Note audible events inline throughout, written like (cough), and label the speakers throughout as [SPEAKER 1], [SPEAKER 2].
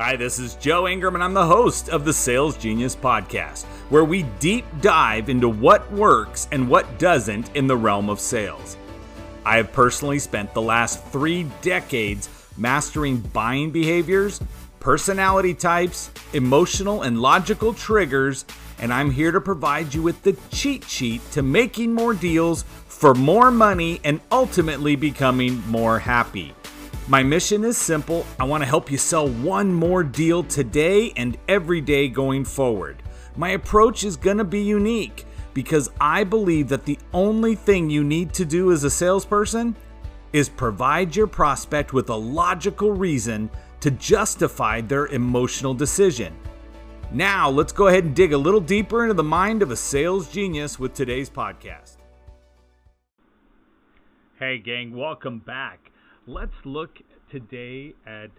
[SPEAKER 1] Hi, this is Joe Ingram, and I'm the host of the Sales Genius Podcast, where we deep dive into what works and what doesn't in the realm of sales. I have personally spent the last three decades mastering buying behaviors, personality types, emotional and logical triggers, and I'm here to provide you with the cheat sheet to making more deals for more money and ultimately becoming more happy. My mission is simple I want to help you sell one more deal today and every day going forward. My approach is going to be unique because I believe that the only thing you need to do as a salesperson is provide your prospect with a logical reason to justify their emotional decision. Now, let's go ahead and dig a little deeper into the mind of a sales genius with today's podcast. Hey, gang, welcome back let's look today at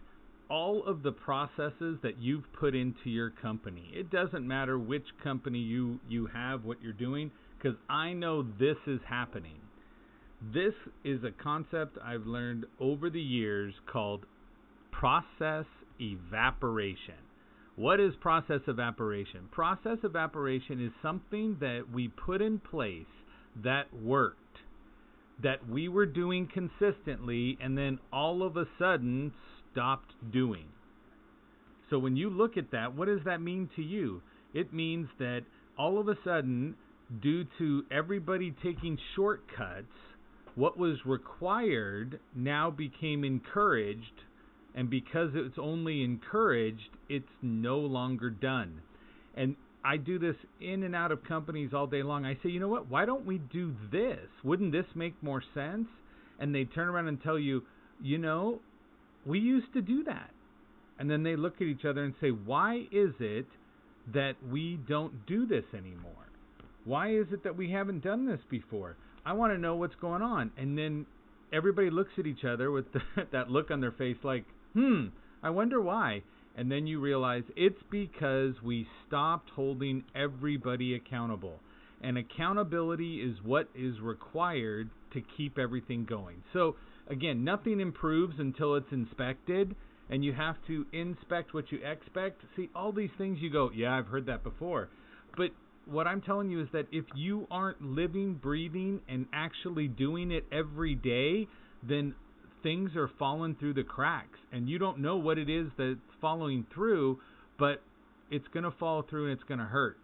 [SPEAKER 1] all of the processes that you've put into your company. It doesn't matter which company you, you have, what you're doing, because I know this is happening. This is a concept I've learned over the years called process evaporation. What is process evaporation? Process evaporation is something that we put in place that worked that we were doing consistently and then all of a sudden stopped doing. So when you look at that, what does that mean to you? It means that all of a sudden, due to everybody taking shortcuts, what was required now became encouraged, and because it's only encouraged, it's no longer done. And I do this in and out of companies all day long. I say, you know what? Why don't we do this? Wouldn't this make more sense? And they turn around and tell you, you know, we used to do that. And then they look at each other and say, why is it that we don't do this anymore? Why is it that we haven't done this before? I want to know what's going on. And then everybody looks at each other with the, (laughs) that look on their face like, hmm, I wonder why. And then you realize it's because we stopped holding everybody accountable. And accountability is what is required to keep everything going. So, again, nothing improves until it's inspected. And you have to inspect what you expect. See, all these things you go, yeah, I've heard that before. But what I'm telling you is that if you aren't living, breathing, and actually doing it every day, then things are falling through the cracks and you don't know what it is that's following through, but it's going to fall through and it's going to hurt.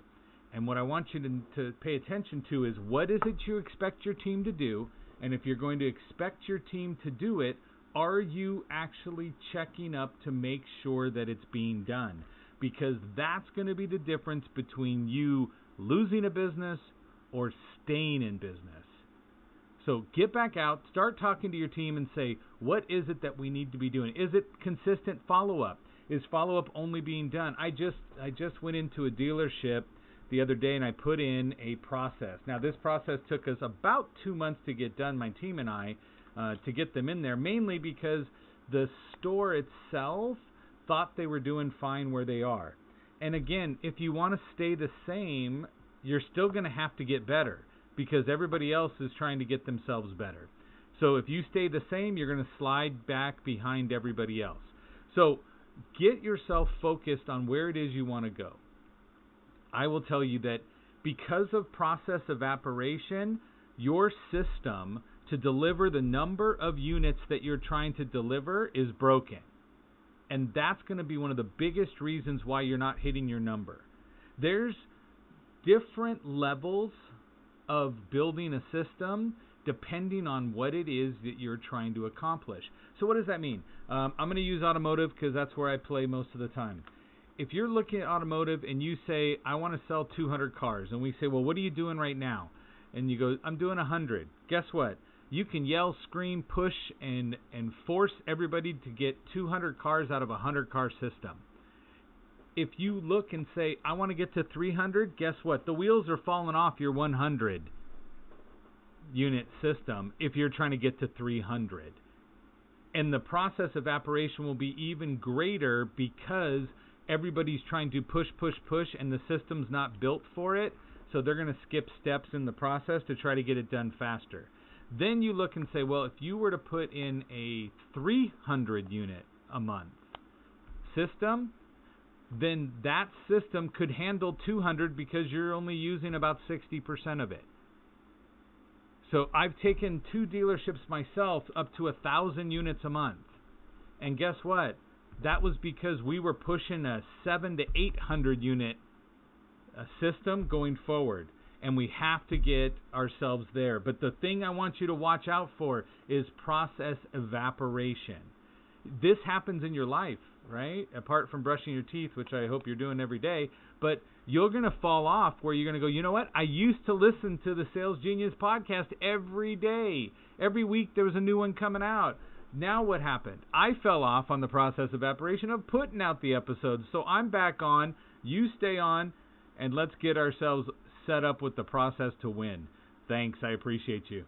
[SPEAKER 1] And what I want you to, to pay attention to is what is it you expect your team to do? And if you're going to expect your team to do it, are you actually checking up to make sure that it's being done? Because that's going to be the difference between you losing a business or staying in business. So get back out, start talking to your team, and say, what is it that we need to be doing? Is it consistent follow up? Is follow up only being done? I just I just went into a dealership the other day and I put in a process. Now this process took us about two months to get done, my team and I, uh, to get them in there, mainly because the store itself thought they were doing fine where they are. And again, if you want to stay the same, you're still going to have to get better because everybody else is trying to get themselves better. So if you stay the same, you're going to slide back behind everybody else. So get yourself focused on where it is you want to go. I will tell you that because of process evaporation, your system to deliver the number of units that you're trying to deliver is broken. And that's going to be one of the biggest reasons why you're not hitting your number. There's different levels of building a system depending on what it is that you're trying to accomplish. So, what does that mean? Um, I'm going to use automotive because that's where I play most of the time. If you're looking at automotive and you say, I want to sell 200 cars, and we say, Well, what are you doing right now? And you go, I'm doing 100. Guess what? You can yell, scream, push, and, and force everybody to get 200 cars out of a 100 car system if you look and say, I want to get to 300, guess what? The wheels are falling off your 100 unit system if you're trying to get to 300. And the process of evaporation will be even greater because everybody's trying to push, push, push, and the system's not built for it. So they're going to skip steps in the process to try to get it done faster. Then you look and say, well, if you were to put in a 300 unit a month, system, then that system could handle 200 because you're only using about 60% of it. So I've taken two dealerships myself up to a thousand units a month. And guess what? That was because we were pushing a seven to eight hundred unit uh, system going forward. And we have to get ourselves there. But the thing I want you to watch out for is process evaporation. This happens in your life, right? Apart from brushing your teeth, which I hope you're doing every day. But you're going to fall off where you're going to go, you know what? I used to listen to the Sales Genius podcast every day. Every week there was a new one coming out. Now what happened? I fell off on the process of evaporation of putting out the episodes. So I'm back on. You stay on, and let's get ourselves set up with the process to win. Thanks. I appreciate you.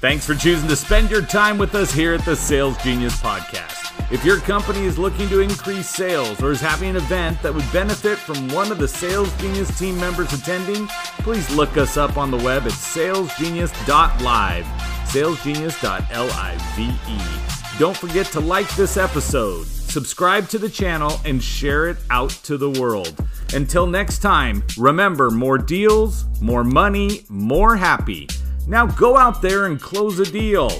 [SPEAKER 1] Thanks for choosing to spend your time with us here at the Sales Genius Podcast. If your company is looking to increase sales or is having an event that would benefit from one of the Sales Genius team members attending, please look us up on the web at salesgenius.live, salesgenius.live. Don't forget to like this episode, subscribe to the channel, and share it out to the world. Until next time, remember more deals, more money, more happy. Now go out there and close a deal.